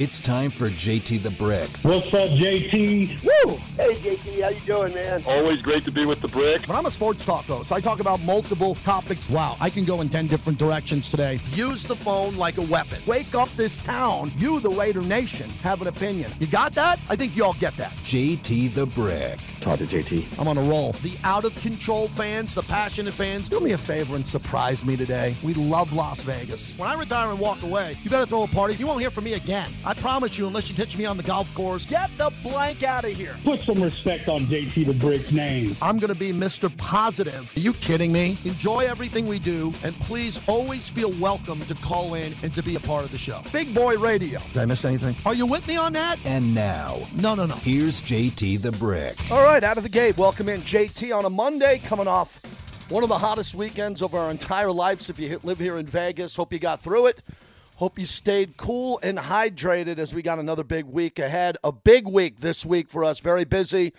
It's time for JT the Brick. What's up, JT? Woo! Hey, JT, how you doing, man? Always great to be with the Brick. But I'm a sports talk host. I talk about multiple topics. Wow, I can go in 10 different directions today. Use the phone like a weapon. Wake up this town. You, the Raider Nation, have an opinion. You got that? I think you all get that. JT the Brick. Talk to JT. I'm on a roll. The out of control fans, the passionate fans, do me a favor and surprise me today. We love Las Vegas. When I retire and walk away, you better throw a party. You won't hear from me again. I promise you, unless you catch me on the golf course, get the blank out of here. Put some respect on JT the Brick's name. I'm going to be Mr. Positive. Are you kidding me? Enjoy everything we do, and please always feel welcome to call in and to be a part of the show. Big Boy Radio. Did I miss anything? Are you with me on that? And now, No, no, no. here's JT the Brick. All right, out of the gate, welcome in JT on a Monday, coming off one of the hottest weekends of our entire lives. If you live here in Vegas, hope you got through it. Hope you stayed cool and hydrated as we got another big week ahead. A big week this week for us, very busy.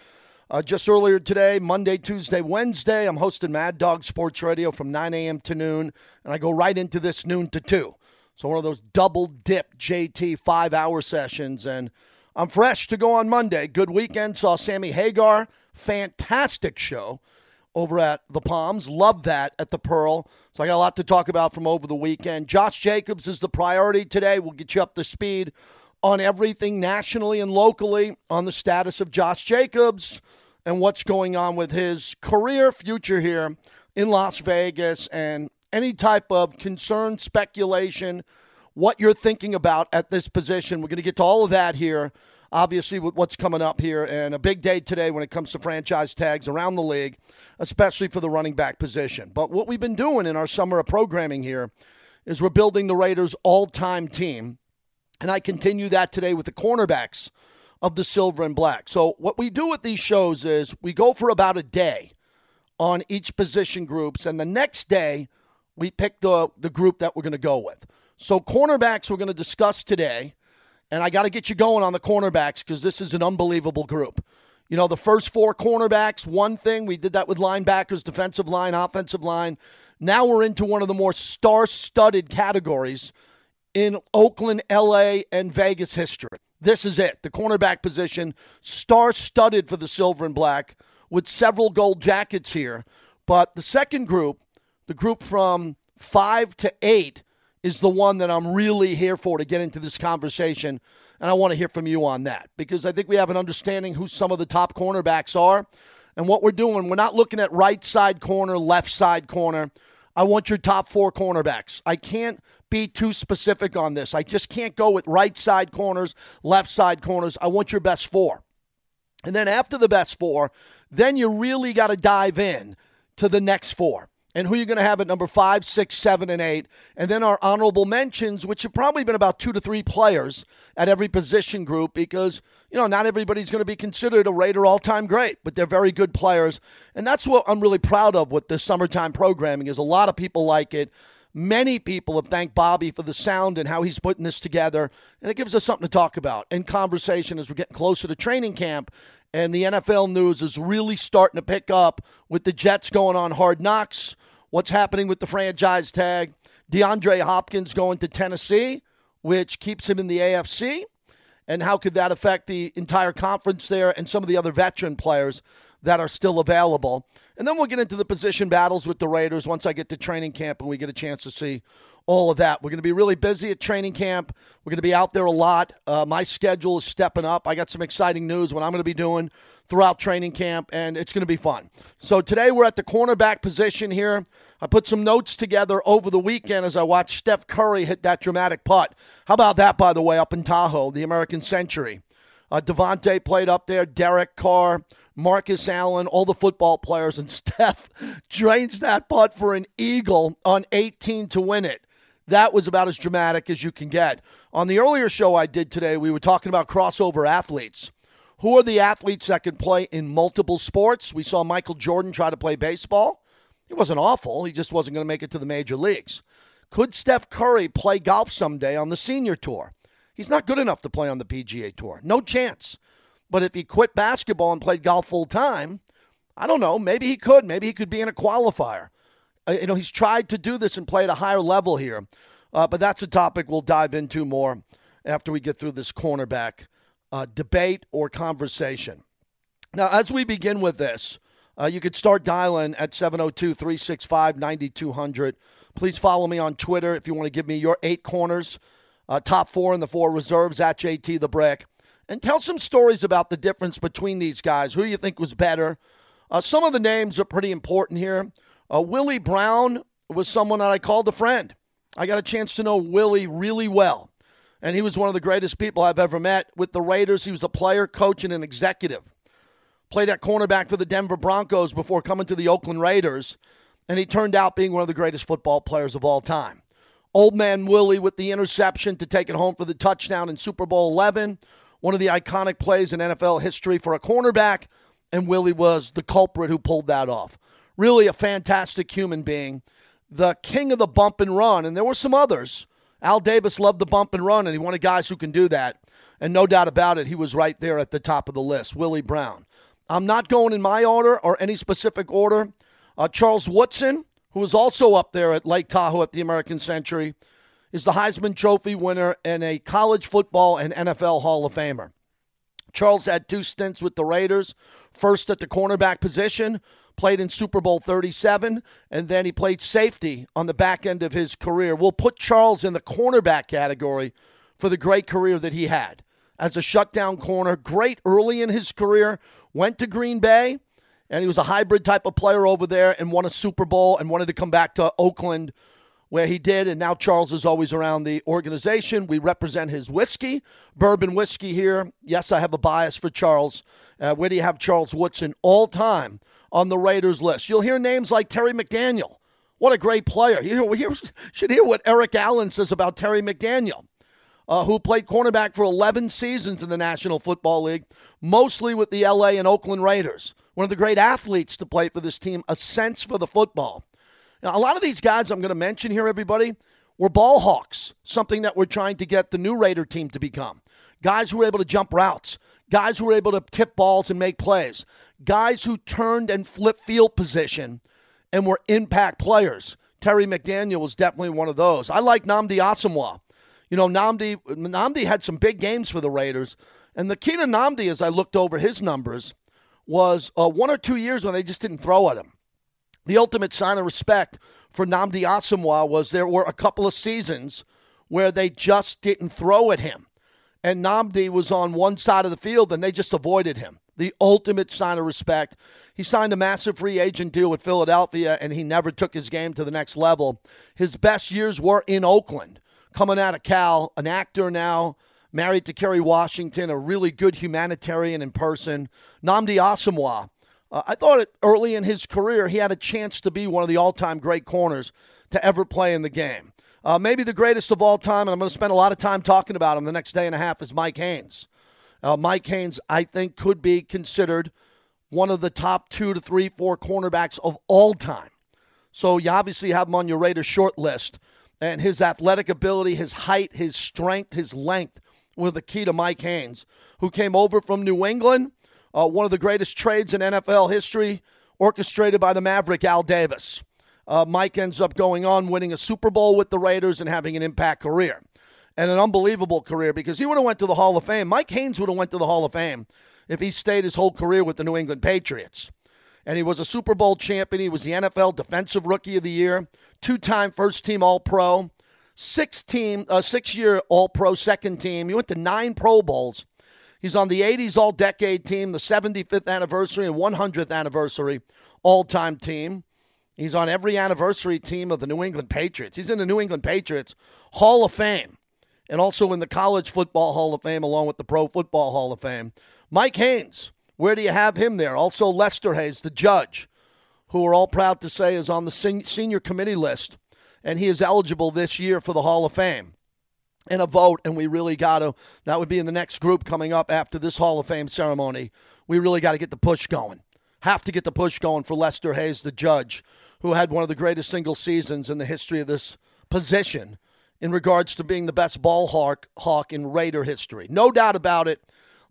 Uh, just earlier today, Monday, Tuesday, Wednesday, I'm hosting Mad Dog Sports Radio from 9 a.m. to noon, and I go right into this noon to 2. So one of those double dip JT five hour sessions, and I'm fresh to go on Monday. Good weekend. Saw Sammy Hagar, fantastic show over at the Palms. Love that at the Pearl. So I got a lot to talk about from over the weekend. Josh Jacobs is the priority today. We'll get you up to speed on everything nationally and locally on the status of Josh Jacobs and what's going on with his career future here in Las Vegas and any type of concern, speculation, what you're thinking about at this position. We're going to get to all of that here, obviously, with what's coming up here. And a big day today when it comes to franchise tags around the league, especially for the running back position. But what we've been doing in our summer of programming here is we're building the Raiders' all time team. And I continue that today with the cornerbacks of the silver and black. So, what we do with these shows is we go for about a day on each position groups, and the next day we pick the, the group that we're going to go with. So, cornerbacks we're going to discuss today, and I got to get you going on the cornerbacks because this is an unbelievable group. You know, the first four cornerbacks, one thing, we did that with linebackers, defensive line, offensive line. Now we're into one of the more star studded categories in Oakland, LA, and Vegas history. This is it. The cornerback position, star studded for the silver and black, with several gold jackets here. But the second group, the group from five to eight, is the one that I'm really here for to get into this conversation. And I want to hear from you on that because I think we have an understanding who some of the top cornerbacks are and what we're doing. We're not looking at right side corner, left side corner. I want your top four cornerbacks. I can't be too specific on this. I just can't go with right side corners, left side corners. I want your best four. And then after the best four, then you really got to dive in to the next four and who you're going to have at number five, six, seven, and eight. And then our honorable mentions, which have probably been about two to three players at every position group because, you know, not everybody's going to be considered a Raider all time great, but they're very good players. And that's what I'm really proud of with the summertime programming is a lot of people like it. Many people have thanked Bobby for the sound and how he's putting this together. And it gives us something to talk about in conversation as we're getting closer to training camp. And the NFL news is really starting to pick up with the Jets going on hard knocks. What's happening with the franchise tag? DeAndre Hopkins going to Tennessee, which keeps him in the AFC. And how could that affect the entire conference there and some of the other veteran players that are still available? And then we'll get into the position battles with the Raiders once I get to training camp and we get a chance to see all of that. We're going to be really busy at training camp. We're going to be out there a lot. Uh, my schedule is stepping up. I got some exciting news what I'm going to be doing throughout training camp, and it's going to be fun. So today we're at the cornerback position here. I put some notes together over the weekend as I watched Steph Curry hit that dramatic putt. How about that, by the way, up in Tahoe, the American Century? Uh, Devontae played up there, Derek Carr, Marcus Allen, all the football players, and Steph drains that putt for an eagle on 18 to win it. That was about as dramatic as you can get. On the earlier show I did today, we were talking about crossover athletes. Who are the athletes that can play in multiple sports? We saw Michael Jordan try to play baseball. He wasn't awful, he just wasn't going to make it to the major leagues. Could Steph Curry play golf someday on the senior tour? He's not good enough to play on the PGA Tour. No chance. But if he quit basketball and played golf full time, I don't know. Maybe he could. Maybe he could be in a qualifier. Uh, you know, he's tried to do this and play at a higher level here. Uh, but that's a topic we'll dive into more after we get through this cornerback uh, debate or conversation. Now, as we begin with this, uh, you could start dialing at 702 365 9200. Please follow me on Twitter if you want to give me your eight corners, uh, top four and the four reserves at JT the Brick. And tell some stories about the difference between these guys. Who do you think was better? Uh, some of the names are pretty important here. Uh, Willie Brown was someone that I called a friend. I got a chance to know Willie really well. And he was one of the greatest people I've ever met. With the Raiders, he was a player, coach, and an executive. Played at cornerback for the Denver Broncos before coming to the Oakland Raiders. And he turned out being one of the greatest football players of all time. Old man Willie with the interception to take it home for the touchdown in Super Bowl 11. One of the iconic plays in NFL history for a cornerback. And Willie was the culprit who pulled that off. Really a fantastic human being the king of the bump and run, and there were some others. Al Davis loved the bump and run, and he wanted guys who can do that. And no doubt about it, he was right there at the top of the list, Willie Brown. I'm not going in my order or any specific order. Uh, Charles Woodson, who was also up there at Lake Tahoe at the American Century, is the Heisman Trophy winner and a college football and NFL Hall of Famer. Charles had two stints with the Raiders, first at the cornerback position, played in Super Bowl 37, and then he played safety on the back end of his career. We'll put Charles in the cornerback category for the great career that he had as a shutdown corner. Great early in his career, went to Green Bay, and he was a hybrid type of player over there and won a Super Bowl and wanted to come back to Oakland where he did, and now Charles is always around the organization. We represent his whiskey, bourbon whiskey here. Yes, I have a bias for Charles. Uh, where do you have Charles Woodson all time on the Raiders list. You'll hear names like Terry McDaniel. What a great player. You should hear what Eric Allen says about Terry McDaniel, uh, who played cornerback for 11 seasons in the National Football League, mostly with the LA and Oakland Raiders. One of the great athletes to play for this team, a sense for the football. Now, a lot of these guys I'm going to mention here, everybody, were ball hawks, something that we're trying to get the new Raider team to become. Guys who were able to jump routes, guys who were able to tip balls and make plays, guys who turned and flipped field position and were impact players. Terry McDaniel was definitely one of those. I like Nnamdi Asomugha. You know, Namdi, Nnamdi had some big games for the Raiders. And the key to Nnamdi, as I looked over his numbers, was uh, one or two years when they just didn't throw at him. The ultimate sign of respect for Nnamdi Asomugha was there were a couple of seasons where they just didn't throw at him. And Nnamdi was on one side of the field and they just avoided him the ultimate sign of respect. He signed a massive free agent deal with Philadelphia, and he never took his game to the next level. His best years were in Oakland, coming out of Cal, an actor now, married to Kerry Washington, a really good humanitarian in person. Nnamdi Asomugha. Uh, I thought early in his career he had a chance to be one of the all-time great corners to ever play in the game. Uh, maybe the greatest of all time, and I'm going to spend a lot of time talking about him the next day and a half, is Mike Haynes. Uh, Mike Haynes, I think, could be considered one of the top two to three, four cornerbacks of all time. So you obviously have him on your Raiders short list. And his athletic ability, his height, his strength, his length were the key to Mike Haynes, who came over from New England, uh, one of the greatest trades in NFL history, orchestrated by the Maverick Al Davis. Uh, Mike ends up going on, winning a Super Bowl with the Raiders and having an impact career and an unbelievable career because he would have went to the Hall of Fame. Mike Haynes would have went to the Hall of Fame if he stayed his whole career with the New England Patriots. And he was a Super Bowl champion. He was the NFL Defensive Rookie of the Year, two-time first-team All-Pro, six-team, uh, six-year All-Pro second team. He went to nine Pro Bowls. He's on the 80s All-Decade team, the 75th anniversary and 100th anniversary All-Time team. He's on every anniversary team of the New England Patriots. He's in the New England Patriots Hall of Fame and also in the College Football Hall of Fame, along with the Pro Football Hall of Fame. Mike Haynes, where do you have him there? Also, Lester Hayes, the judge, who we're all proud to say is on the senior committee list, and he is eligible this year for the Hall of Fame. And a vote, and we really got to, that would be in the next group coming up after this Hall of Fame ceremony. We really got to get the push going. Have to get the push going for Lester Hayes, the judge, who had one of the greatest single seasons in the history of this position in regards to being the best ball hawk, hawk in Raider history. No doubt about it.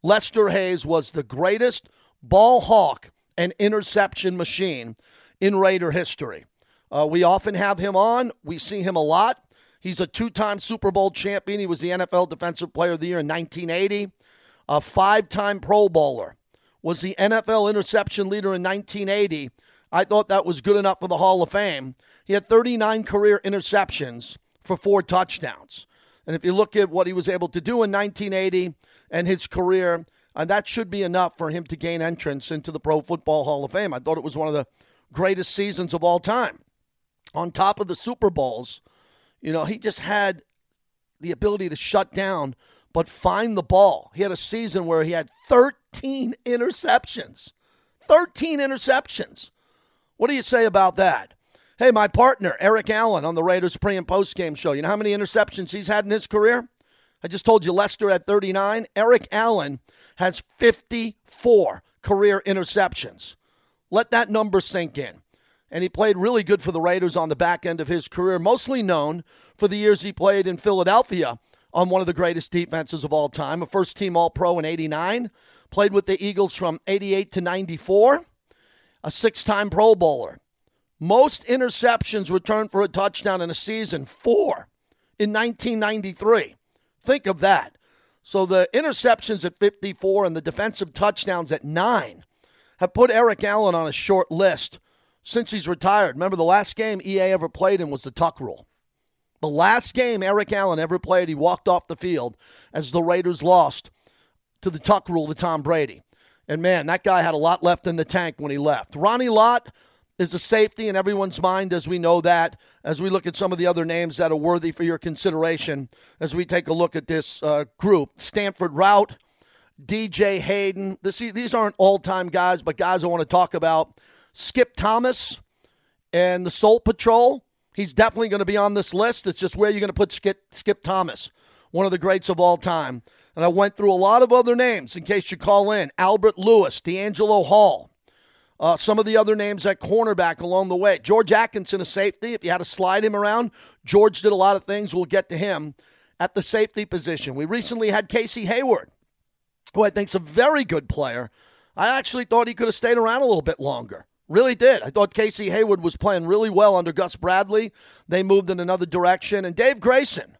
Lester Hayes was the greatest ball hawk and interception machine in Raider history. Uh, we often have him on. We see him a lot. He's a two time Super Bowl champion. He was the NFL Defensive Player of the Year in 1980, a five time Pro Bowler, was the NFL interception leader in 1980. I thought that was good enough for the Hall of Fame. He had 39 career interceptions for four touchdowns. And if you look at what he was able to do in 1980 and his career, and that should be enough for him to gain entrance into the Pro Football Hall of Fame. I thought it was one of the greatest seasons of all time. On top of the Super Bowls, you know, he just had the ability to shut down but find the ball. He had a season where he had 13 interceptions. 13 interceptions. What do you say about that? Hey, my partner, Eric Allen, on the Raiders pre and post game show. You know how many interceptions he's had in his career? I just told you Lester at 39. Eric Allen has 54 career interceptions. Let that number sink in. And he played really good for the Raiders on the back end of his career, mostly known for the years he played in Philadelphia on one of the greatest defenses of all time, a first team All Pro in 89, played with the Eagles from 88 to 94, a six time Pro Bowler. Most interceptions returned for a touchdown in a season, four in 1993. Think of that. So the interceptions at 54 and the defensive touchdowns at nine have put Eric Allen on a short list since he's retired. Remember, the last game EA ever played in was the Tuck Rule. The last game Eric Allen ever played, he walked off the field as the Raiders lost to the Tuck Rule to Tom Brady. And man, that guy had a lot left in the tank when he left. Ronnie Lott is a safety in everyone's mind as we know that, as we look at some of the other names that are worthy for your consideration as we take a look at this uh, group. Stanford Routt, DJ Hayden. This, these aren't all time guys, but guys I want to talk about. Skip Thomas and the Soul Patrol. He's definitely going to be on this list. It's just where you're going to put Skip, Skip Thomas, one of the greats of all time. And I went through a lot of other names in case you call in Albert Lewis, DeAngelo Hall, uh, some of the other names at cornerback along the way. George Atkinson, a safety. If you had to slide him around, George did a lot of things. We'll get to him at the safety position. We recently had Casey Hayward, who I think is a very good player. I actually thought he could have stayed around a little bit longer. Really did. I thought Casey Hayward was playing really well under Gus Bradley. They moved in another direction. And Dave Grayson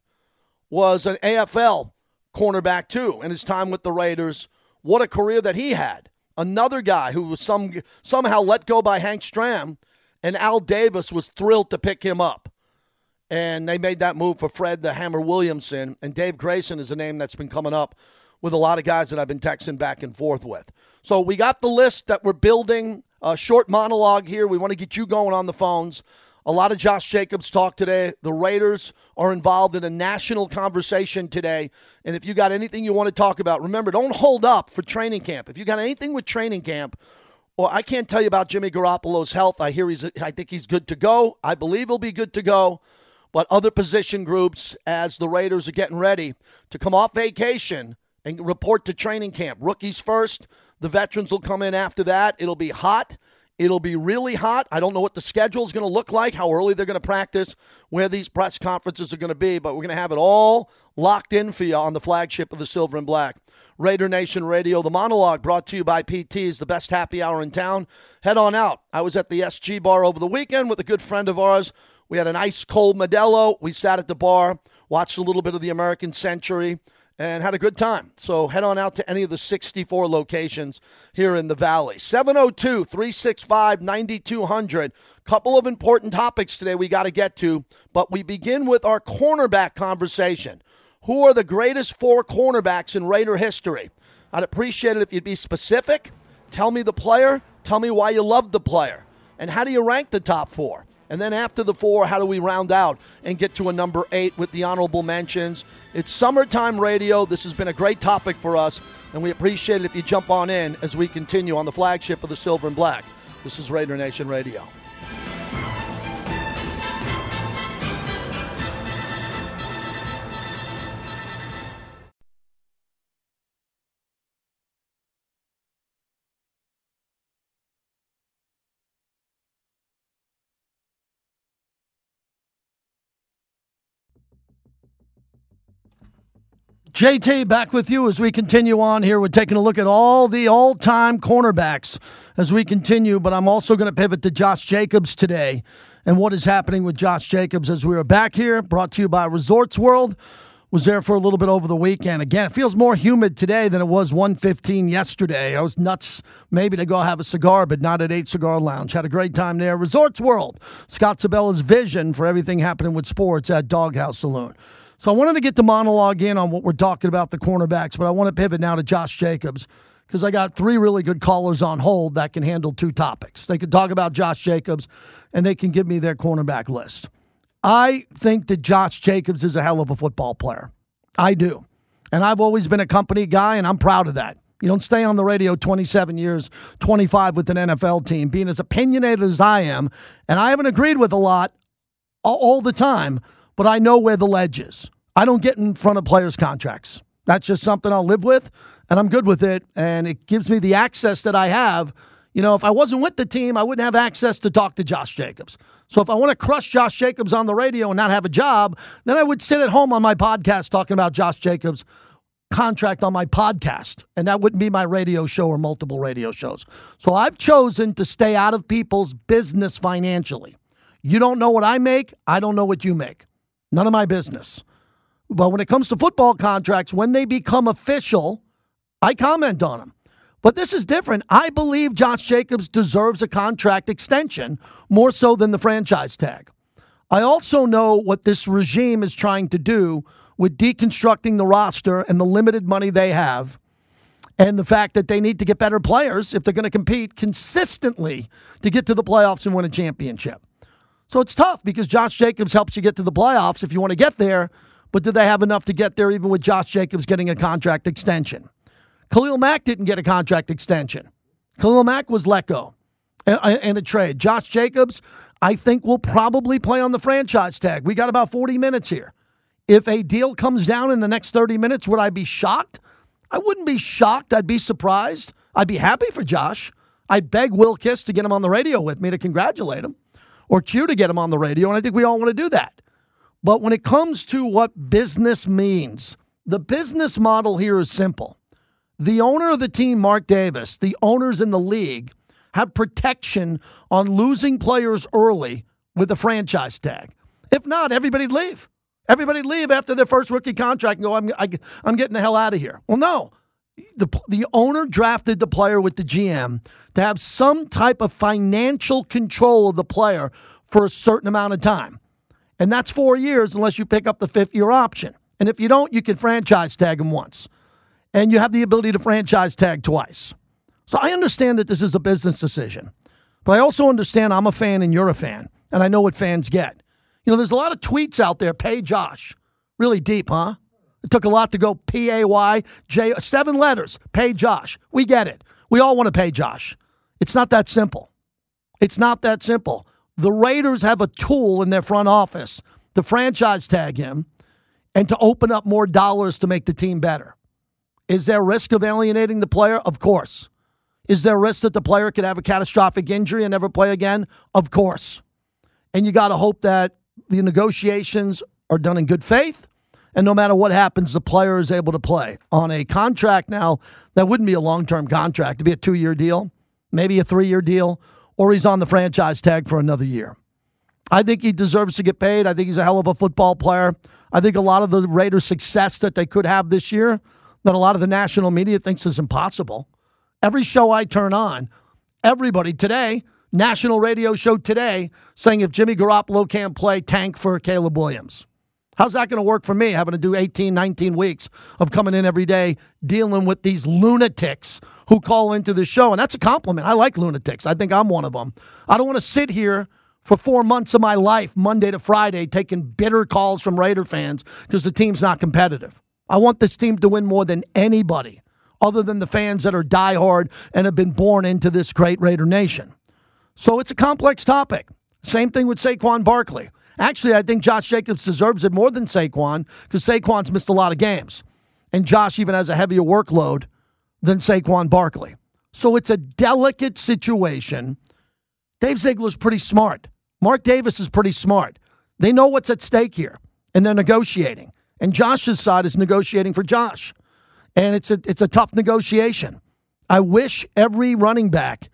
was an AFL cornerback, too, in his time with the Raiders. What a career that he had another guy who was some somehow let go by Hank Stram, and Al Davis was thrilled to pick him up. And they made that move for Fred the Hammer Williamson. And Dave Grayson is a name that's been coming up with a lot of guys that I've been texting back and forth with. So we got the list that we're building. A short monologue here. We want to get you going on the phones. A lot of Josh Jacobs talk today. The Raiders are involved in a national conversation today. And if you got anything you want to talk about, remember, don't hold up for training camp. If you got anything with training camp, well, I can't tell you about Jimmy Garoppolo's health. I hear he's, I think he's good to go. I believe he'll be good to go. But other position groups, as the Raiders are getting ready to come off vacation and report to training camp, rookies first, the veterans will come in after that. It'll be hot. It'll be really hot. I don't know what the schedule is going to look like, how early they're going to practice, where these press conferences are going to be, but we're going to have it all locked in for you on the flagship of the Silver and Black. Raider Nation Radio, the monologue brought to you by PT's, the best happy hour in town. Head on out. I was at the SG bar over the weekend with a good friend of ours. We had an ice cold Modelo. We sat at the bar, watched a little bit of the American Century and had a good time. So head on out to any of the 64 locations here in the Valley. 702 365 9200. Couple of important topics today we got to get to, but we begin with our cornerback conversation. Who are the greatest four cornerbacks in Raider history? I'd appreciate it if you'd be specific. Tell me the player. Tell me why you love the player. And how do you rank the top four? And then after the four, how do we round out and get to a number eight with the honorable mentions? It's summertime radio. This has been a great topic for us, and we appreciate it if you jump on in as we continue on the flagship of the Silver and Black. This is Raider Nation Radio. JT back with you as we continue on here. We're taking a look at all the all time cornerbacks as we continue, but I'm also going to pivot to Josh Jacobs today and what is happening with Josh Jacobs as we are back here, brought to you by Resorts World. Was there for a little bit over the weekend. Again, it feels more humid today than it was 115 yesterday. I was nuts maybe to go have a cigar, but not at 8 Cigar Lounge. Had a great time there. Resorts World, Scott Sibella's vision for everything happening with sports at Dawg House Saloon. So I wanted to get the monologue in on what we're talking about the cornerbacks, but I want to pivot now to Josh Jacobs because I got three really good callers on hold that can handle two topics. They can talk about Josh Jacobs and they can give me their cornerback list. I think that Josh Jacobs is a hell of a football player. I do. And I've always been a company guy, and I'm proud of that. You don't stay on the radio 27 years, 25 with an NFL team, being as opinionated as I am. And I haven't agreed with a lot all the time, but I know where the ledge is. I don't get in front of players' contracts. That's just something I'll live with, and I'm good with it. And it gives me the access that I have you know, if I wasn't with the team, I wouldn't have access to talk to Josh Jacobs. So if I want to crush Josh Jacobs on the radio and not have a job, then I would sit at home on my podcast talking about Josh Jacobs' contract on my podcast. And that wouldn't be my radio show or multiple radio shows. So I've chosen to stay out of people's business financially. You don't know what I make, I don't know what you make. None of my business. But when it comes to football contracts, when they become official, I comment on them. But this is different. I believe Josh Jacobs deserves a contract extension more so than the franchise tag. I also know what this regime is trying to do with deconstructing the roster and the limited money they have, and the fact that they need to get better players if they're going to compete consistently to get to the playoffs and win a championship. So it's tough because Josh Jacobs helps you get to the playoffs if you want to get there, but do they have enough to get there even with Josh Jacobs getting a contract extension? Khalil Mack didn't get a contract extension. Khalil Mack was let go in a trade. Josh Jacobs, I think, will probably play on the franchise tag. We got about 40 minutes here. If a deal comes down in the next 30 minutes, would I be shocked? I wouldn't be shocked. I'd be surprised. I'd be happy for Josh. I'd beg Will Kiss to get him on the radio with me to congratulate him, or Q to get him on the radio, and I think we all want to do that. But when it comes to what business means, the business model here is simple. The owner of the team, Mark Davis, the owners in the league have protection on losing players early with a franchise tag. If not, everybody'd leave. Everybody'd leave after their first rookie contract and go, I'm, I, am i am getting the hell out of here. Well, no. The, the owner drafted the player with the GM to have some type of financial control of the player for a certain amount of time. And that's four years unless you pick up the fifth year option. And if you don't, you can franchise tag him once and you have the ability to franchise tag twice. So I understand that this is a business decision, but I also understand I'm a fan and you're a fan, and I know what fans get. You know, there's a lot of tweets out there. Pay Josh. Really deep, huh? It took a lot to go P A Y J, seven letters. Pay Josh. We get it. We all want to pay Josh. It's not that simple. It's not that simple. The Raiders have a tool in their front office to franchise tag him and to open up more dollars to make the team better. Is there risk of alienating the player? Of course. Is there risk that the player could have a catastrophic injury and never play again? Of course. And you got to hope that the negotiations are done in good faith. And no matter what happens, the player is able to play on a contract now that wouldn't be a long term contract. It'd be a two year deal, maybe a three year deal, or he's on the franchise tag for another year. I think he deserves to get paid. I think he's a hell of a football player. I think a lot of the Raiders' success that they could have this year that a lot of the national media thinks is impossible. Every show I turn on, everybody today, national radio show today, saying if Jimmy Garoppolo can't play, tank for Caleb Williams. How's that going to work for me, having to do 18, 19 weeks of coming in every day, dealing with these lunatics who call into the show? And that's a compliment. I like lunatics. I think I'm one of them. I don't want to sit here for four months of my life, Monday to Friday, taking bitter calls from Raider fans because the team's not competitive. I want this team to win more than anybody other than the fans that are diehard and have been born into this great Raider nation. So it's a complex topic. Same thing with Saquon Barkley. Actually, I think Josh Jacobs deserves it more than Saquon because Saquon's missed a lot of games. And Josh even has a heavier workload than Saquon Barkley. So it's a delicate situation. Dave Ziegler's pretty smart. Mark Davis is pretty smart. They know what's at stake here, and they're negotiating and Josh's side is negotiating for Josh, and it's a it's a tough negotiation. I wish every running back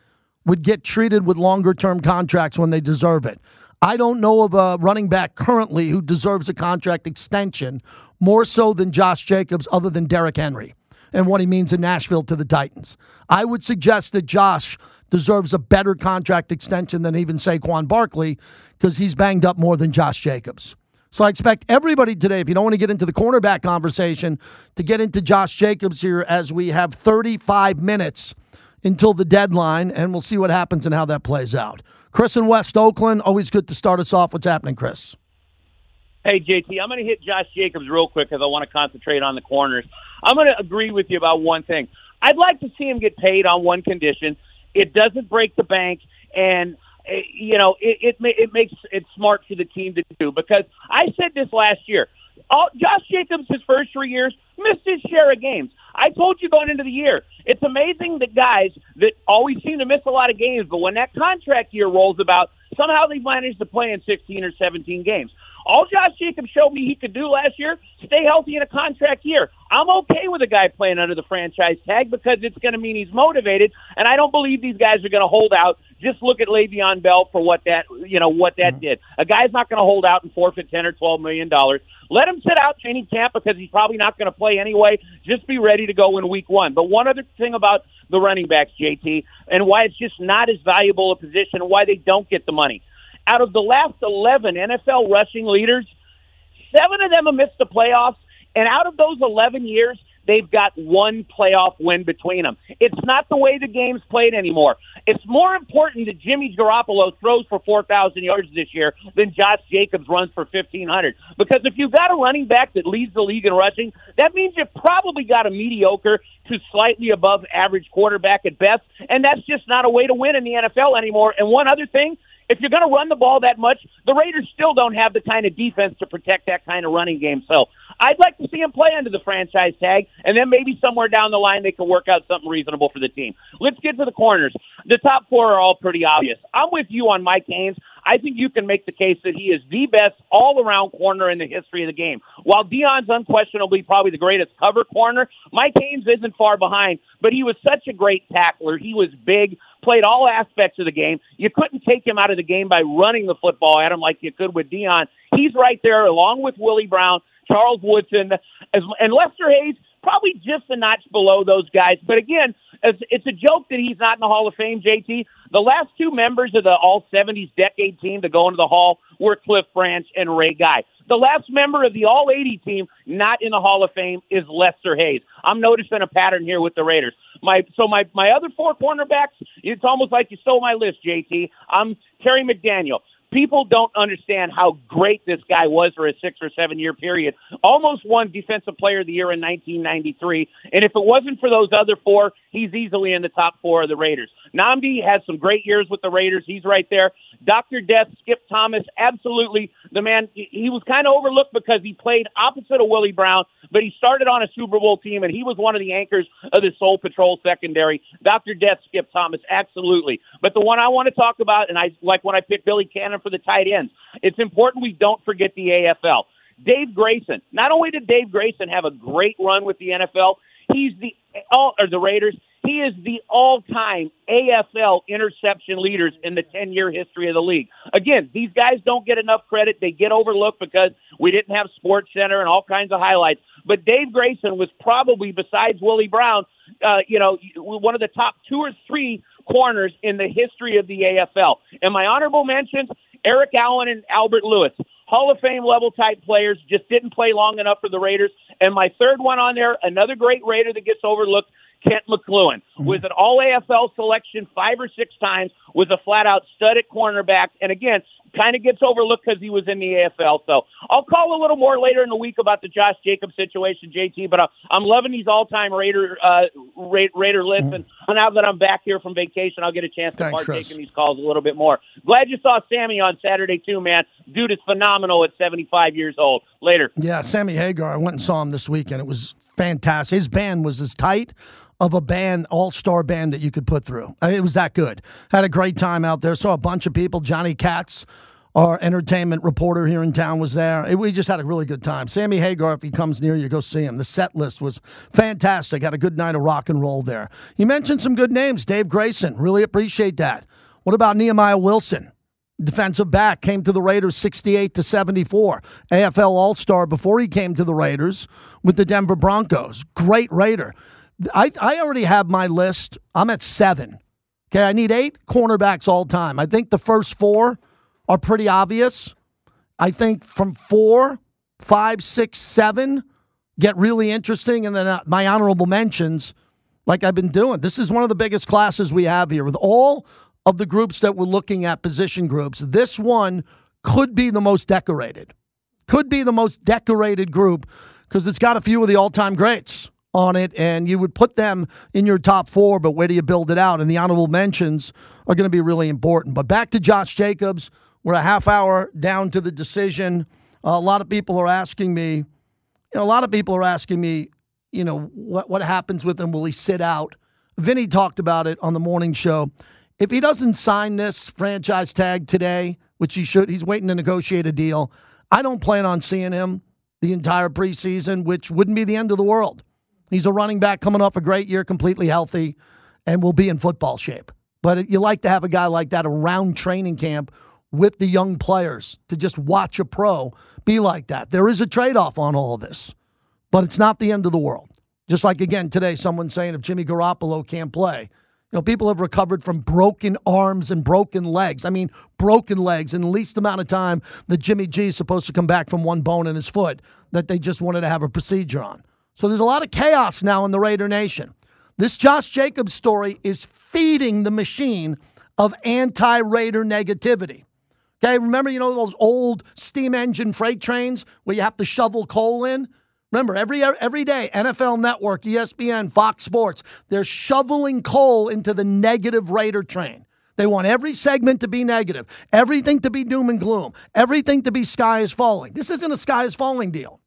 would get treated with longer term contracts when they deserve it. I don't know of a running back currently who deserves a contract extension more so than Josh Jacobs, other than Derrick Henry and what he means in Nashville to the Titans. I would suggest that Josh deserves a better contract extension than even Saquon Barkley because he's banged up more than Josh Jacobs. So I expect everybody today, if you don't want to get into the cornerback conversation, to get into Josh Jacobs here as we have 35 minutes until the deadline, and we'll see what happens and how that plays out. Chris in West Oakland, always good to start us off. What's happening, Chris? Hey, JT, I'm going to hit Josh Jacobs real quick because I want to concentrate on the corners. I'm going to agree with you about one thing. I'd like to see him get paid on one condition. It doesn't break the bank, and eh, you know it it, it makes it smart for the team to do. Because I said this last year. All, Josh Jacobs, his first three years, missed his share of games. I told you going into the year, it's amazing that guys that always seem to miss a lot of games, but when that contract year rolls about, somehow they manage to play in 16 or 17 games. All Josh Jacobs showed me he could do last year, stay healthy in a contract year. I'm okay with a guy playing under the franchise tag because it's going to mean he's motivated, and I don't believe these guys are going to hold out. Just look at Le'Veon Bell for what that you know what that mm-hmm. did. A guy's not going to hold out and forfeit ten or twelve million dollars. Let him sit out training camp because he's probably not going to play anyway. Just be ready to go in week one. But one other thing about the running backs, JT, and why it's just not as valuable a position, and why they don't get the money out of the last 11 NFL rushing leaders, seven of them have missed the playoffs. And out of those 11 years, they've got one playoff win between them. It's not the way the game's played anymore. It's more important that Jimmy Garoppolo throws for 4,000 yards this year than Josh Jacobs runs for 1,500. Because if you've got a running back that leads the league in rushing, that means you've probably got a mediocre to slightly above average quarterback at best. And that's just not a way to win in the NFL anymore. And one other thing, if you're going to run the ball that much, the Raiders still don't have the kind of defense to protect that kind of running game. So I'd like to see him play under the franchise tag, and then maybe somewhere down the line they can work out something reasonable for the team. Let's get to the corners. The top four are all pretty obvious. I'm with you on Mike Haynes. I think you can make the case that he is the best all around corner in the history of the game. While Deion's unquestionably probably the greatest cover corner, Mike Haynes isn't far behind, but he was such a great tackler. He was big, played all aspects of the game. You couldn't take him out of the game by running the football at him like you could with Deion. He's right there along with Willie Brown, Charles Woodson, as, and Lester Hayes probably just a notch below those guys. But again, it's a joke that he's not in the Hall of Fame, JT. The last two members of the All 70s decade team to go into the Hall were Cliff Branch and Ray Guy. The last member of the All 80 team not in the Hall of Fame is Lester Hayes. I'm noticing a pattern here with the Raiders. My so my my other four cornerbacks, it's almost like you stole my list, JT. I'm Terry McDaniel people don't understand how great this guy was for a six or seven year period. Almost won Defensive Player of the Year in 1993. And if it wasn't for those other four, he's easily in the top four of the Raiders. Nnamdi has some great years with the Raiders. He's right there. Dr. Death, Skip Thomas, absolutely the man. He was kind of overlooked because he played opposite of Willie Brown, but he started on a Super Bowl team and he was one of the anchors of the Soul Patrol secondary. Dr. Death, Skip Thomas, absolutely. But the one I want to talk about, and I like when I picked Billy Cannon for the tight ends. It's important we don't forget the AFL. Dave Grayson. Not only did Dave Grayson have a great run with the NFL, he's the all or the Raiders. He is the all-time AFL interception leaders in the 10-year history of the league. Again, these guys don't get enough credit. They get overlooked because we didn't have Sports Center and all kinds of highlights. But Dave Grayson was probably, besides Willie Brown, uh, you know, one of the top two or three corners in the history of the AFL. And my honorable mentions, Eric Allen and Albert Lewis. Hall of Fame level type players, just didn't play long enough for the Raiders. And my third one on there, another great Raider that gets overlooked, Kent McCloughan, mm-hmm. with an all AFL selection five or six times, was a flat out stud at cornerback. And again, kind of gets overlooked because he was in the AFL. So I'll call a little more later in the week about the Josh Jacobs situation, JT. But I'm loving these all-time Raider uh, Raider lists, mm-hmm. and now that I'm back here from vacation, I'll get a chance to Thanks, partake in these calls a little bit more. Glad you saw Sammy on Saturday too, man. Dude is phenomenal at 75 years old. Later. Yeah, Sammy Hagar. I went and saw him this weekend. It was fantastic. His band was as tight of a band, all star band that you could put through. Uh, it was that good. Had a great time out there. Saw a bunch of people. Johnny Kats our entertainment reporter here in town was there. It- we just had a really good time. Sammy Hagar, if he comes near you, go see him. The set list was fantastic. Had a good night of rock and roll there. You mentioned some good names. Dave Grayson, really appreciate that. What about Nemiah Wilson? Defensive back came to the Raiders 68 to 74. AFL All Star before he came to the Raiders with the Denver Broncos. Great Raider. I, I already have my list. I'm at seven. Okay, I need eight cornerbacks all time. I think the first four are pretty obvious. I think from four, five, six, seven get really interesting. And then uh, my honorable mentions, like I've been doing. This is one of the biggest classes we have here with all of the groups that we're looking at, position groups. This one could be the most decorated, could be the most decorated group because it's got a few of the all time greats on it, and you would put them in your top four, but where do you build it out? And the honorable mentions are going to be really important. But back to Josh Jacobs. We're a half hour down to the decision. a lot of people are asking me, you know, a lot of people are asking me, you know, what, what happens with him? Will he sit out? Vinny talked about it on the morning show. If he doesn't sign this franchise tag today, which he should, he's waiting to negotiate a deal. I don't plan on seeing him the entire preseason, which wouldn't be the end of the world. He's a running back coming off a great year, completely healthy, and will be in football shape. But you like to have a guy like that around training camp with the young players to just watch a pro be like that. There is a trade off on all of this, but it's not the end of the world. Just like again today, someone saying if Jimmy Garoppolo can't play, you know, people have recovered from broken arms and broken legs. I mean, broken legs in the least amount of time that Jimmy G is supposed to come back from one bone in his foot that they just wanted to have a procedure on. So there's a lot of chaos now in the Raider Nation. This Josh Jacobs story is feeding the machine of anti Raider negativity. Okay, remember, you know, those old steam engine freight trains where you have to shovel coal in? Remember, every every day, NFL Network, ESPN, Fox Sports, they're shoveling coal into the negative Raider train. They want every segment to be negative, everything to be doom and gloom, everything to be sky is falling. This isn't a sky is falling deal.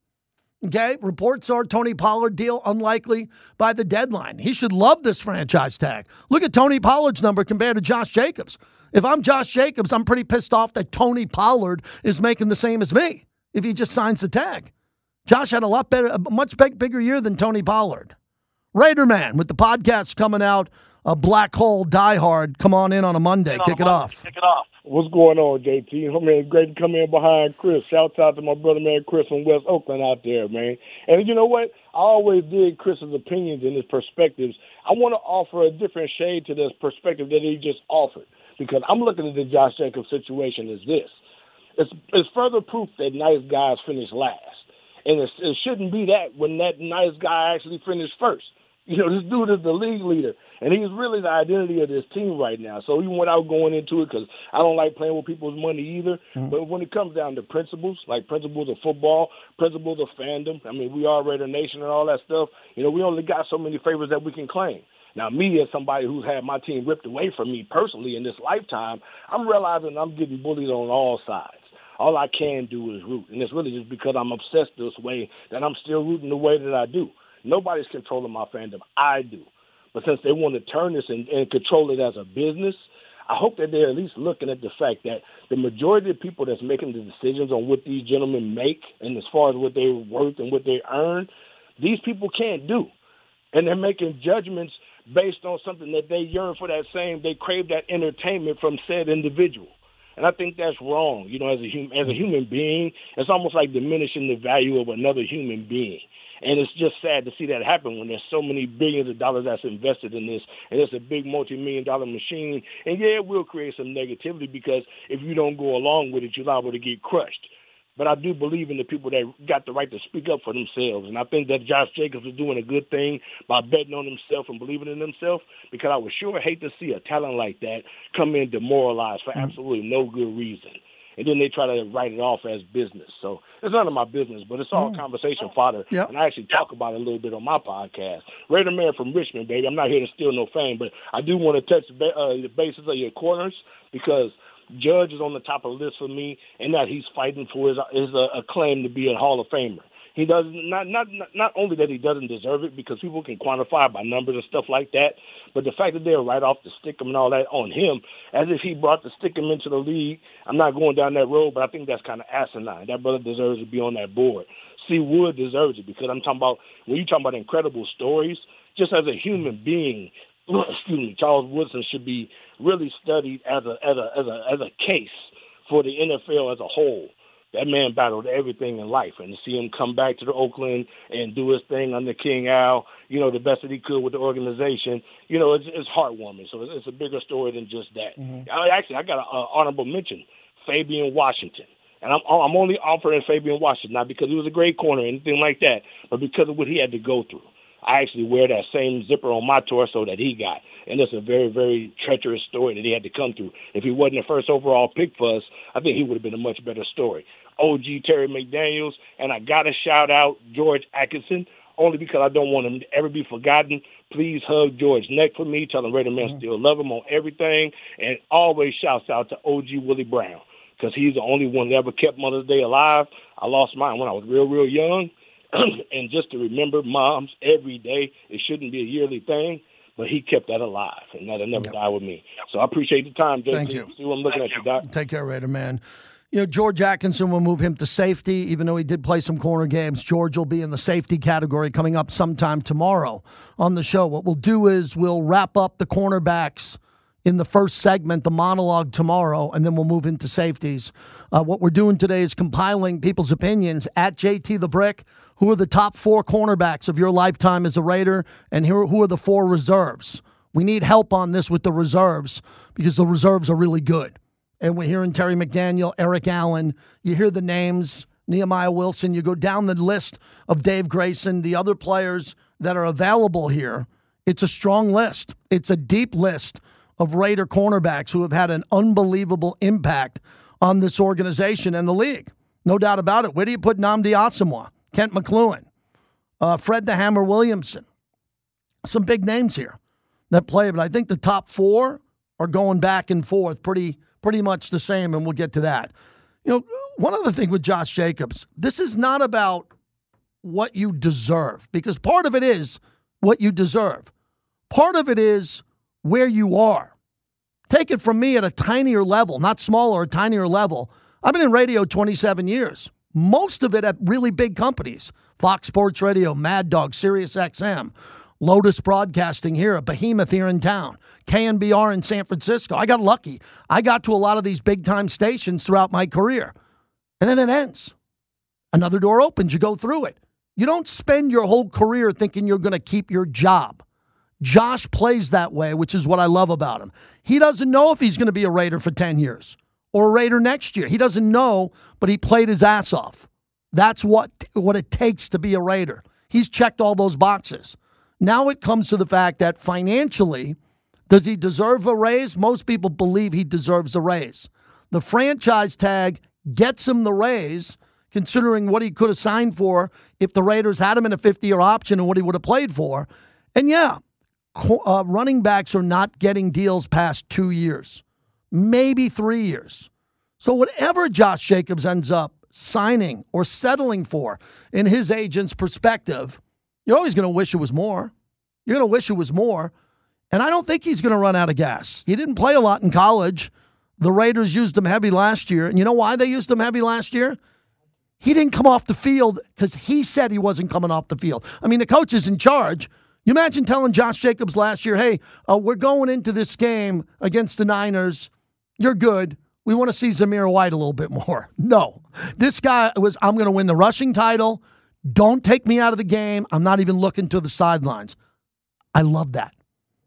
Okay, reports are Tony Pollard deal unlikely by the deadline. He should love this franchise tag. Look at Tony Pollard's number compared to Josh Jacobs. If I'm Josh Jacobs, I'm pretty pissed off that Tony Pollard is making the same as me if he just signs the tag. Josh had a lot better, a much big, bigger year than Tony Pollard. Raider Man with the podcast coming out, a black hole diehard. Come on in on a Monday. Kick it off. Kick it off. What's going on, JT? I mean, great to come in behind Chris. Shout out to my brother, man, Chris from West Oakland out there, man. And you know what? I always dig Chris's opinions and his perspectives. I want to offer a different shade to this perspective that he just offered because I'm looking at the Josh Jacobs situation as this. It's, it's further proof that nice guys finish last. And it's, it shouldn't be that when that nice guy actually finished first. You know, this dude is the league leader, and he's really the identity of this team right now. So even without going into it, because I don't like playing with people's money either, mm-hmm. but when it comes down to principles, like principles of football, principles of fandom, I mean, we are Raider Nation and all that stuff. You know, we only got so many favors that we can claim. Now, me as somebody who's had my team ripped away from me personally in this lifetime, I'm realizing I'm getting bullied on all sides. All I can do is root, and it's really just because I'm obsessed this way that I'm still rooting the way that I do. Nobody's controlling my fandom. I do. But since they want to turn this and, and control it as a business, I hope that they're at least looking at the fact that the majority of people that's making the decisions on what these gentlemen make and as far as what they're worth and what they earn, these people can't do. And they're making judgments based on something that they yearn for that same, they crave that entertainment from said individual. And I think that's wrong. You know, as a hum- as a human being, it's almost like diminishing the value of another human being. And it's just sad to see that happen when there's so many billions of dollars that's invested in this, and it's a big multi-million dollar machine. And yeah, it will create some negativity because if you don't go along with it, you're liable to get crushed. But I do believe in the people that got the right to speak up for themselves. And I think that Josh Jacobs is doing a good thing by betting on himself and believing in himself because I would sure hate to see a talent like that come in demoralized for absolutely no good reason. And then they try to write it off as business. So it's none of my business, but it's all conversation fodder. Yep. And I actually talk about it a little bit on my podcast. Raider Man from Richmond, baby. I'm not here to steal no fame, but I do want to touch uh, the basis of your corners because Judge is on the top of the list for me, and that he's fighting for his his uh, claim to be a Hall of Famer. He does not not not only that he doesn't deserve it because people can quantify by numbers and stuff like that, but the fact that they're right off the Stickum and all that on him, as if he brought the Stickum into the league. I'm not going down that road, but I think that's kind of asinine. That brother deserves to be on that board. C. Wood deserves it because I'm talking about when you talking about incredible stories. Just as a human being, excuse me, Charles Woodson should be really studied as a as a as a as a case for the NFL as a whole that man battled everything in life, and to see him come back to the Oakland and do his thing under King Al, you know, the best that he could with the organization, you know, it's, it's heartwarming. So it's a bigger story than just that. Mm-hmm. I, actually, I got an honorable mention, Fabian Washington. And I'm I'm only offering Fabian Washington not because he was a great corner or anything like that, but because of what he had to go through. I actually wear that same zipper on my torso that he got. And it's a very, very treacherous story that he had to come through. If he wasn't the first overall pick for us, I think he would have been a much better story. OG Terry McDaniels, and I got to shout out George Atkinson, only because I don't want him to ever be forgotten. Please hug George neck for me. Tell him Raider Man mm-hmm. still love him on everything. And always shouts out to OG Willie Brown because he's the only one that ever kept Mother's Day alive. I lost mine when I was real, real young. and just to remember moms every day, it shouldn't be a yearly thing, but he kept that alive, and that'll never yep. die with me. So I appreciate the time, JT. Thank you. See what I'm looking Thank at you, Doc. Take care, Raider man. You know, George Atkinson will move him to safety, even though he did play some corner games. George will be in the safety category coming up sometime tomorrow on the show. What we'll do is we'll wrap up the cornerbacks in the first segment, the monologue tomorrow, and then we'll move into safeties. Uh, what we're doing today is compiling people's opinions at JT the Brick. Who are the top four cornerbacks of your lifetime as a Raider, and who are the four reserves? We need help on this with the reserves because the reserves are really good. And we're hearing Terry McDaniel, Eric Allen. You hear the names, Nemiah Wilson. You go down the list of Dave Grayson, the other players that are available here. It's a strong list. It's a deep list of Raider cornerbacks who have had an unbelievable impact on this organization and the league. No doubt about it. Where do you put Nnamdi Asomugha, Kent McCloughan, uh, Fred the Hammer Williamson? Some big names here that play, but I think the top four are going back and forth pretty pretty much the same, and we'll get to that. You know, one other thing with Josh Jacobs, this is not about what you deserve, because part of it is what you deserve. Part of it is where you are. Take it from me at a tinier level, not smaller, a tinier level. I've been in radio 27 years, most of it at really big companies Fox Sports Radio, Mad Dog, Sirius XM, Lotus Broadcasting here, a behemoth here in town, KNBR in San Francisco. I got lucky. I got to a lot of these big time stations throughout my career. And then it ends. Another door opens, you go through it. You don't spend your whole career thinking you're going to keep your job. Josh plays that way, which is what I love about him. He doesn't know if he's going to be a Raider for 10 years or a Raider next year. He doesn't know, but he played his ass off. That's what, what it takes to be a Raider. He's checked all those boxes. Now it comes to the fact that financially, does he deserve a raise? Most people believe he deserves a raise. The franchise tag gets him the raise, considering what he could have signed for if the Raiders had him in a 50 year option and what he would have played for. And yeah, uh, running backs are not getting deals past two years, maybe three years. So, whatever Josh Jacobs ends up signing or settling for in his agent's perspective, you're always going to wish it was more. You're going to wish it was more. And I don't think he's going to run out of gas. He didn't play a lot in college. The Raiders used him heavy last year. And you know why they used him heavy last year? He didn't come off the field because he said he wasn't coming off the field. I mean, the coach is in charge. You imagine telling Josh Jacobs last year, hey, uh, we're going into this game against the Niners. You're good. We want to see Zamir White a little bit more. No. This guy was, I'm going to win the rushing title. Don't take me out of the game. I'm not even looking to the sidelines. I love that.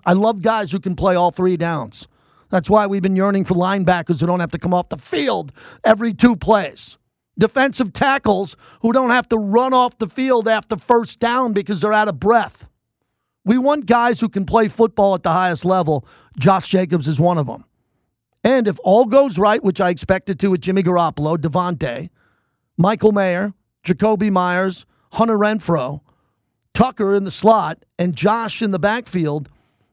I love guys who can play all three downs. That's why we've been yearning for linebackers who don't have to come off the field every two plays. Defensive tackles who don't have to run off the field after first down because they're out of breath. We want guys who can play football at the highest level. Josh Jacobs is one of them. And if all goes right, which I expect it to with Jimmy Garoppolo, Davante, Michael Mayer, Jakobi Meyers, Hunter Renfrow, Tucker in the slot, and Josh in the backfield,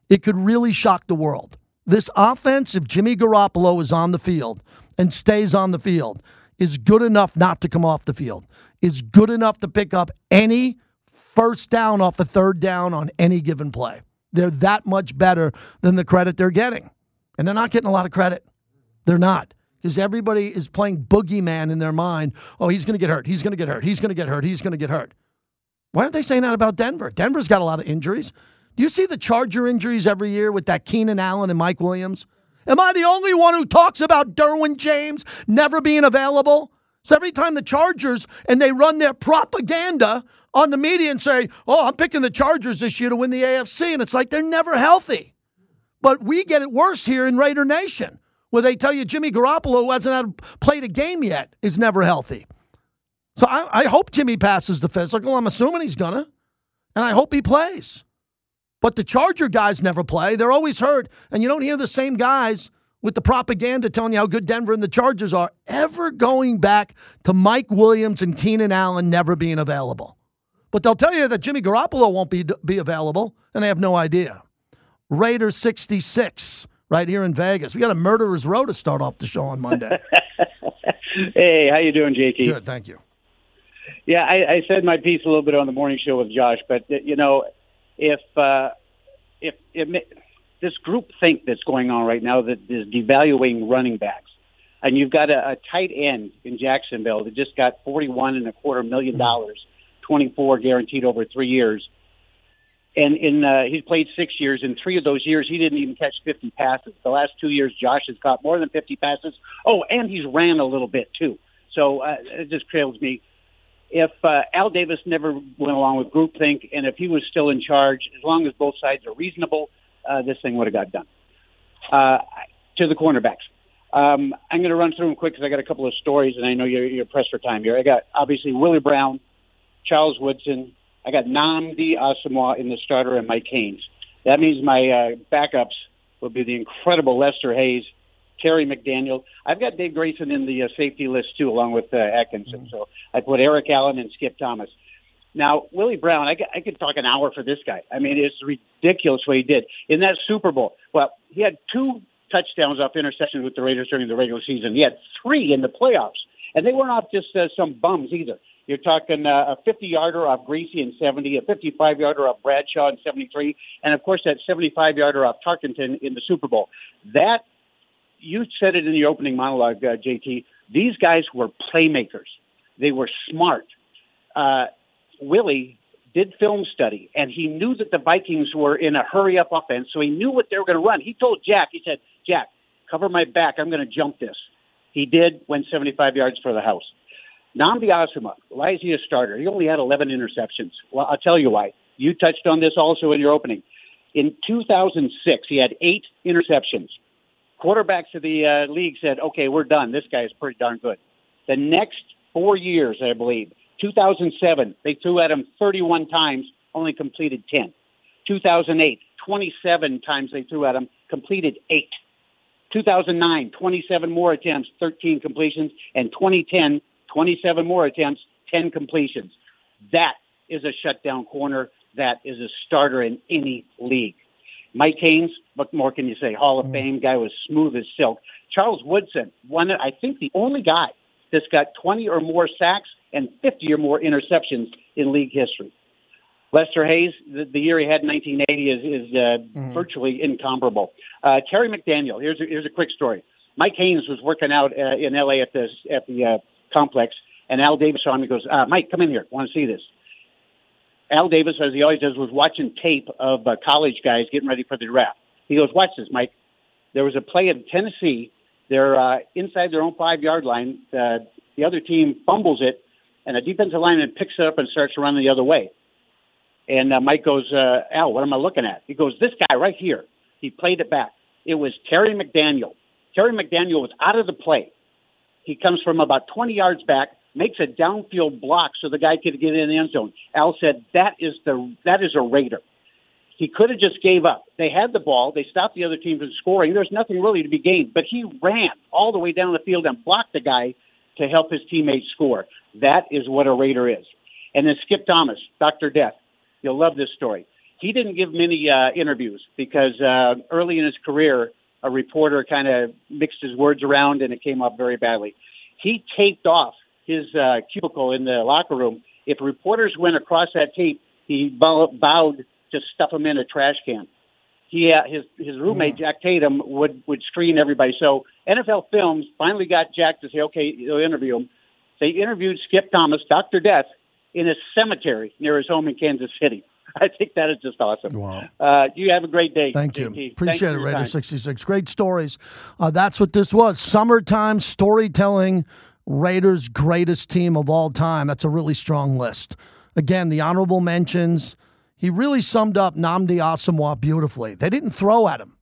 it could really shock the world. This offense, if Jimmy Garoppolo is on the field and stays on the field, is good enough not to come off the field, is good enough to pick up any first down off a third down on any given play. They're that much better than the credit they're getting. And they're not getting a lot of credit. They're not. Because everybody is playing boogeyman in their mind. Oh, he's going to get hurt. He's going to get hurt. He's going to get hurt. He's going to get hurt. Why aren't they saying that about Denver? Denver's got a lot of injuries. Do you see the Charger injuries every year with that Keenan Allen and Mike Williams? Am I the only one who talks about Derwin James never being available? So every time the Chargers and they run their propaganda on the media and say, "Oh, I'm picking the Chargers this year to win the AFC," and it's like they're never healthy. But we get it worse here in Raider Nation, where they tell you Jimmy Garoppolo, who hasn't played a game yet, is never healthy. So I, I hope Jimmy passes the physical. I'm assuming he's gonna, and I hope he plays. But the Charger guys never play. They're always hurt, and you don't hear the same guys with the propaganda telling you how good Denver and the Chargers are ever going back to Mike Williams and Keenan Allen never being available. But they'll tell you that Jimmy Garoppolo won't be be available, and they have no idea. Raiders 66 right here in Vegas. We got a murderer's row to start off the show on Monday. hey, how you doing, JT? Good, thank you. Yeah, I, I said my piece a little bit on the morning show with Josh, but you know, if uh, if it, this group think that's going on right now that is devaluing running backs, and you've got a, a tight end in Jacksonville that just got forty-one and a quarter million dollars, twenty-four guaranteed over three years and in uh, he's played six years. In three of those years, he didn't even catch 50 passes. The last two years, Josh has caught more than 50 passes. Oh, and he's ran a little bit too. So uh, it just trails me. If uh, Al Davis never went along with groupthink, and if he was still in charge, as long as both sides are reasonable, uh, this thing would have got done. Uh, to the cornerbacks. Um, I'm going to run through them quick because I got a couple of stories, and I know you're, you're pressed for time here. I got obviously Willie Brown, Charles Woodson, I got Nnamdi Asomugha in the starter and Mike Haynes. That means my uh, backups will be the incredible Lester Hayes, Terry McDaniel. I've got Dave Grayson in the uh, safety list too, along with uh, Atkinson. Mm-hmm. So I put Eric Allen and Skip Thomas. Now Willie Brown, I, I could talk an hour for this guy. I mean, it's ridiculous what he did in that Super Bowl. Well, he had two touchdowns off interceptions with the Raiders during the regular season. He had three in the playoffs, and they weren't off just uh, some bums either. You're talking uh, a 50 yarder off Griese in 70, a 55 yarder off Bradshaw in 73, and of course that 75 yarder off Tarkenton in the Super Bowl. That you said it in the opening monologue, uh, JT. These guys were playmakers. They were smart. Uh, Willie did film study, and he knew that the Vikings were in a hurry up offense, so he knew what they were going to run. He told Jack, he said, Jack, cover my back. I'm going to jump this. He did, went 75 yards for the house. Nnamdi Asomugha, why is he a starter? He only had 11 interceptions. Well, I'll tell you why. You touched on this also in your opening. In 2006, he had eight interceptions. Quarterbacks of the uh, league said, okay, we're done. This guy is pretty darn good. The next four years, I believe, 2007, they threw at him 31 times, only completed 10. 2008, 27 times they threw at him, completed eight. 2009, 27 more attempts, 13 completions, and 2010, 27 more attempts, 10 completions. That is a shutdown corner. That is a starter in any league. Mike Haynes, what more can you say? Hall of mm. Fame guy was smooth as silk. Charles Woodson, one, I think the only guy that's got 20 or more sacks and 50 or more interceptions in league history. Lester Hayes, the, the year he had in 1980 is, is uh, mm-hmm. virtually incomparable. Uh, Terry McDaniel, here's a, here's a quick story. Mike Haynes was working out uh, in L.A. at the at the uh, complex. And Al Davis saw him. He goes, uh, Mike, come in here. I want to see this. Al Davis, as he always does, was watching tape of uh, college guys getting ready for the draft. He goes, watch this, Mike. There was a play in Tennessee. They're uh, inside their own five yard line. Uh, the other team fumbles it, and a defensive lineman picks it up and starts to run the other way. And uh, Mike goes, uh, Al, what am I looking at? He goes, this guy right here. He played it back. It was Terry McDaniel. Terry McDaniel was out of the play. He comes from about 20 yards back, makes a downfield block so the guy could get in the end zone. Al said that is the that is a Raider. He could have just gave up. They had the ball. They stopped the other team from scoring. There's nothing really to be gained. But he ran all the way down the field and blocked the guy to help his teammates score. That is what a Raider is. And then Skip Thomas, Dr. Death. You'll love this story. He didn't give many uh, interviews because uh, early in his career, a reporter kind of mixed his words around and it came up very badly. he taped off his uh, cubicle in the locker room. If reporters went across that tape, he bow- to stuff them in a trash can. He uh, his his roommate Jack Tatum would would screen everybody. So NFL Films finally got Jack to say, okay, they'll interview him. They interviewed Skip Thomas, Doctor Death, in a cemetery near his home in Kansas City. I think that is just awesome. Wow. Uh, you have a great day. Thank you. JT. Thanks Appreciate for it, time. 66. Great stories. Uh, that's what this was. Summertime storytelling, Raiders' greatest team of all time. That's a really strong list. Again, the honorable mentions. He really summed up Nnamdi Asomugha beautifully. They didn't throw at him.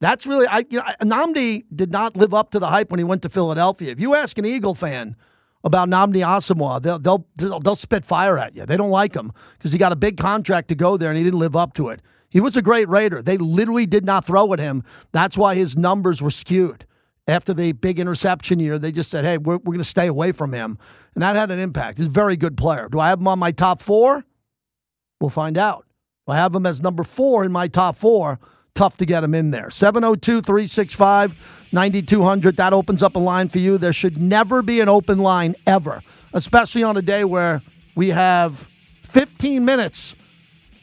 That's really, I, you know, Nnamdi did not live up to the hype when he went to Philadelphia. If you ask an Eagle fan, about Nnamdi Asomugha, they'll, they'll they'll spit fire at you. They don't like him because he got a big contract to go there and he didn't live up to it. He was a great Raider. They literally did not throw at him. That's why his numbers were skewed. After the big interception year, they just said, "Hey, we're, we're going to stay away from him," and that had an impact. He's a very good player. Do I have him on my top four? We'll find out. I have him as number four in my top four. Tough to get him in there. 702 365 9200. That opens up a line for you. There should never be an open line ever, especially on a day where we have 15 minutes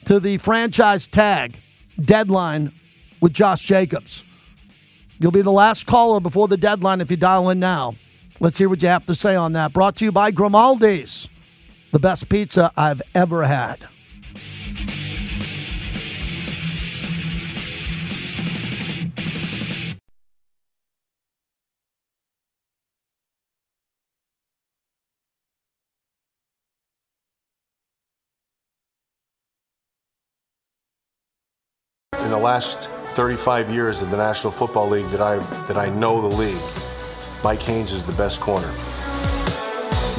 to the franchise tag deadline with Josh Jacobs. You'll be the last caller before the deadline if you dial in now. Let's hear what you have to say on that. Brought to you by Grimaldi's, the best pizza I've ever had. Last 35 years of the National Football League that I that I know the league, Mike Haynes is the best corner.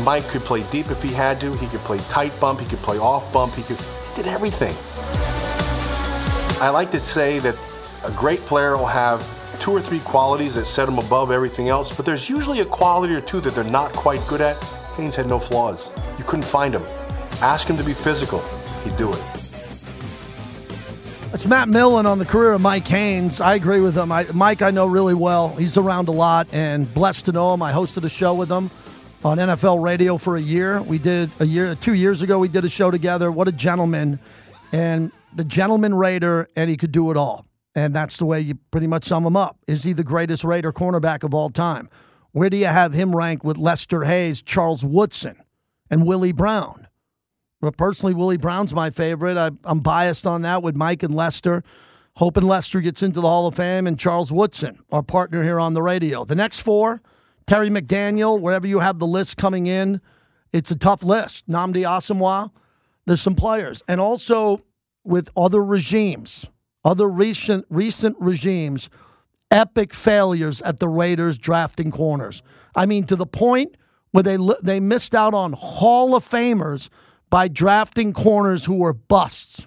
Mike could play deep if he had to. He could play tight bump. He could play off bump. He could he did everything. I like to say that a great player will have two or three qualities that set him above everything else, but there's usually a quality or two that they're not quite good at. Haynes had no flaws. You couldn't find him. Ask him to be physical. He'd do it. It's Matt Millen on the career of Mike Haynes. I agree with him. I, Mike, I know really well. He's around a lot and blessed to know him. I hosted a show with him on NFL radio for a year. We did a year, two years ago, we did a show together. What a gentleman. And the gentleman Raider, and he could do it all. And that's the way you pretty much sum him up. Is he the greatest Raider cornerback of all time? Where do you have him ranked with Lester Hayes, Charles Woodson, and Willie Brown? But personally, Willie Brown's my favorite. I, I'm biased on that with Mike and Lester. Hoping Lester gets into the Hall of Fame and Charles Woodson, our partner here on the radio. The next four, Terry McDaniel, wherever you have the list coming in, it's a tough list. Nnamdi Asomugha, there's some players. And also with other regimes, other recent recent regimes, epic failures at the Raiders drafting corners. I mean, to the point where they they missed out on Hall of Famers by drafting corners who were busts.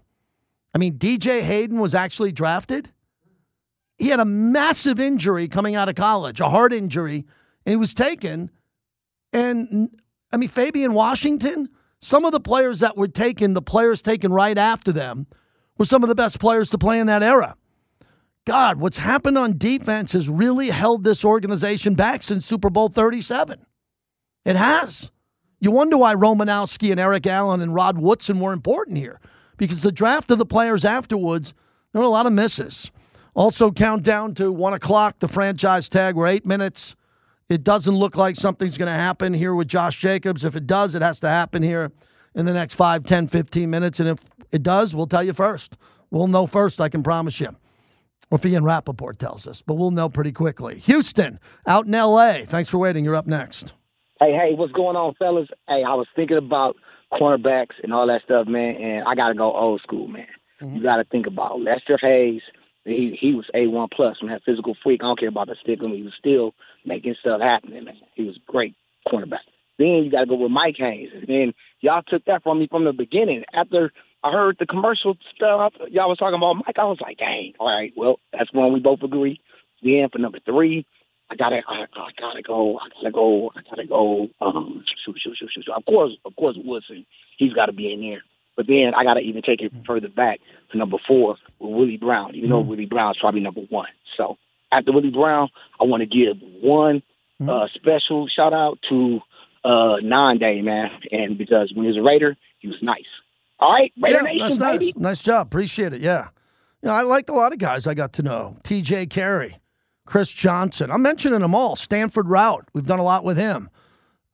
I mean, DJ Hayden was actually drafted. He had a massive injury coming out of college, a heart injury, and he was taken. And I mean, Fabian Washington, some of the players that were taken, the players taken right after them, were some of the best players to play in that era. God, what's happened on defense has really held this organization back since Super Bowl 37. It has. You wonder why Romanowski and Eric Allen and Rod Woodson were important here because the draft of the players afterwards, there were a lot of misses. Also, count down to one o'clock, the franchise tag. We're eight minutes. It doesn't look like something's going to happen here with Josh Jacobs. If it does, it has to happen here in the next 5, 10, 15 minutes. And if it does, we'll tell you first. We'll know first, I can promise you. Or if Ian Rapoport tells us, but we'll know pretty quickly. Houston, out in L.A. Thanks for waiting. You're up next. Hey, hey, what's going on, fellas? Hey, I was thinking about cornerbacks and all that stuff, man, and I got to go old school, man. Mm-hmm. You got to think about Lester Hayes. He he was a one plus, man, physical freak. I don't care about the stick. He was still making stuff happen, man. He was great cornerback. Then you got to go with Mike Hayes, and then y'all took that from me from the beginning. After I heard the commercial stuff, y'all was talking about Mike. I was like, dang, all right, well, that's one we both agree. Then for number three, I gotta, I, I gotta go, I gotta go, I gotta go. Um, shoot, shoot, shoot, shoot. Of course, of course, Woodson, he's got to be in there. But then I gotta even take it further back to number four with Willie Brown. Even though Willie Brown's probably number one. So after Willie Brown, I want to give one Uh, special shout out to uh, man. And because when he was a Raider, he was nice. All right, Raider yeah, Nation, nice. baby. Nice job. Appreciate it. Yeah. You know, I liked a lot of guys I got to know. TJ Carrie, Chris Johnson. I'm mentioning them all. Stanford Routt. We've done a lot with him.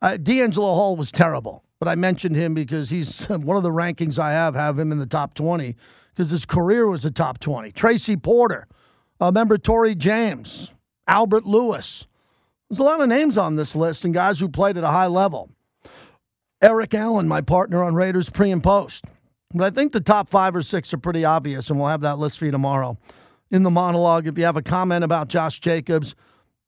Uh, DeAngelo Hall was terrible, but I mentioned him because he's one of the rankings I have have him in the top 20 because his career was the top 20. Tracy Porter, uh, remember James, Albert Lewis. There's a lot of names on this list and guys who played at a high level. Eric Allen, my partner on Raiders pre and post. But I think the top five or six are pretty obvious, and we'll have that list for you tomorrow in the monologue. If you have a comment about Josh Jacobs,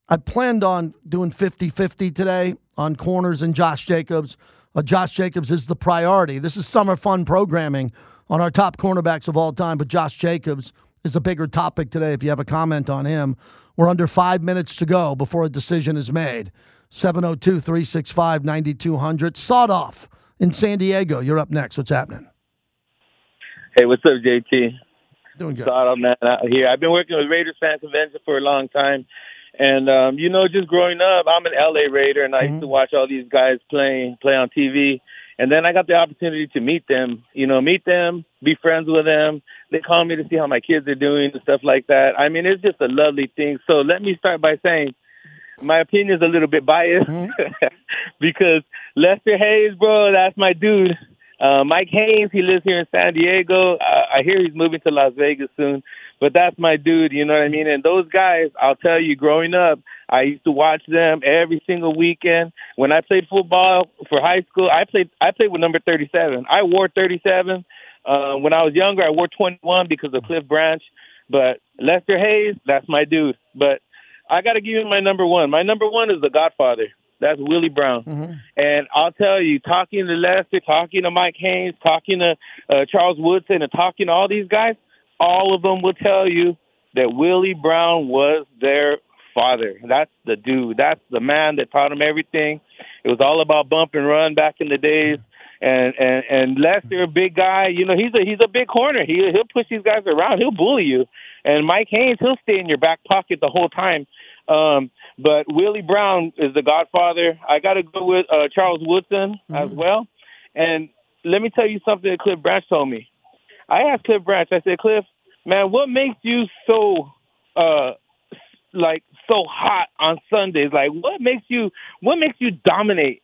I planned on doing 50 50 today on corners and Josh Jacobs. Uh, Josh Jacobs is the priority. This is summer fun programming on our top cornerbacks of all time, but Josh Jacobs is a bigger topic today. If you have a comment on him, we're under five minutes to go before a decision is made. 702 365 9200. Sawed off in San Diego. You're up next. What's happening? Hey, what's up, JT? Doing good. Shout out, man, out here. I've been working with Raiders fan convention for a long time, and um, you know, just growing up, I'm an LA Raider, and I used to watch all these guys play play on TV. And then I got the opportunity to meet them, you know, meet them, be friends with them. They call me to see how my kids are doing and stuff like that. I mean, it's just a lovely thing. So let me start by saying my opinion is a little bit biased because Lester Hayes, bro, that's my dude. Uh, Mike Haynes, he lives here in San Diego. Uh, I hear he's moving to Las Vegas soon, but that's my dude. You know what I mean? And those guys, I'll tell you, growing up, I used to watch them every single weekend. When I played football for high school, I played I played with number 37. I wore 37. Uh, when I was younger, I wore 21 because of Cliff Branch. But Lester Hayes, that's my dude. But I got to give you my number one. My number one is the Godfather. That's Willie Brown. And I'll tell you, talking to Lester, talking to Mike Haynes, talking to uh, Charles Woodson, and talking to all these guys, all of them will tell you that Willie Brown was their father. That's the dude. That's the man that taught him everything. It was all about bump and run back in the days. And and and Lester, a big guy, you know, he's a he's a big corner. He he'll push these guys around. He'll bully you. And Mike Haynes, he'll stay in your back pocket the whole time. Um, but Willie Brown is the Godfather. I got to go with uh, Charles Woodson as well. And let me tell you something that Cliff Branch told me. I asked Cliff Branch. I said, Cliff, man, what makes you so uh like so hot on Sundays? Like, what makes you what makes you dominate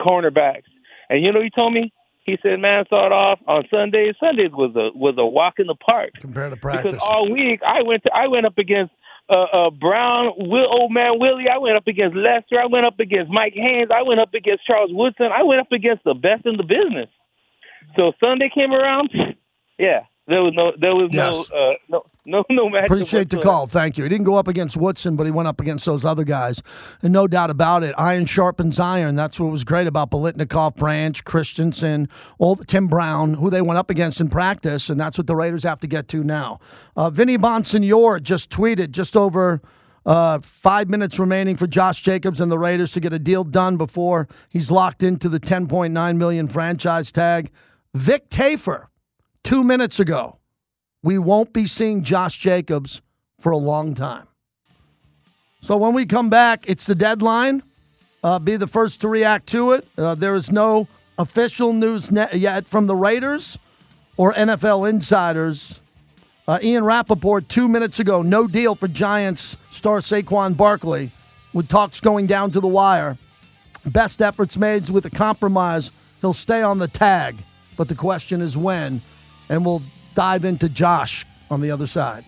cornerbacks? And you know, what he told me. He said, "Man, start off on Sundays. Sundays was a was a walk in the park compared to practice. because all week I went to I went up against uh, uh, Brown, Will, old man Willie. I went up against Lester. I went up against Mike Haynes. I went up against Charles Woodson. I went up against the best in the business. So Sunday came around. Yeah, there was no there was Yes. no uh, no no no match. Appreciate the call. Thank you. He didn't go up against Woodson, but he went up against those other guys. And no doubt about it, iron sharpens iron. That's what was great about Biletnikoff, Branch, Christensen, all Tim Brown, who they went up against in practice, and that's what the Raiders have to get to now. Uh, Vinny Bonsignore just tweeted just over uh, five minutes remaining for Josh Jacobs and the Raiders to get a deal done before he's locked into the 10.9 million franchise tag. Vic Tafur, two minutes ago, we won't be seeing Josh Jacobs for a long time. So when we come back, it's the deadline. Uh, be the first to react to it. Uh, there is no official news net yet from the Raiders or NFL insiders. Uh, Ian Rapoport, two minutes ago, no deal for Giants star Saquon Barkley, with talks going down to the wire. Best efforts made with a compromise. He'll stay on the tag, but the question is when and we'll dive into Josh on the other side.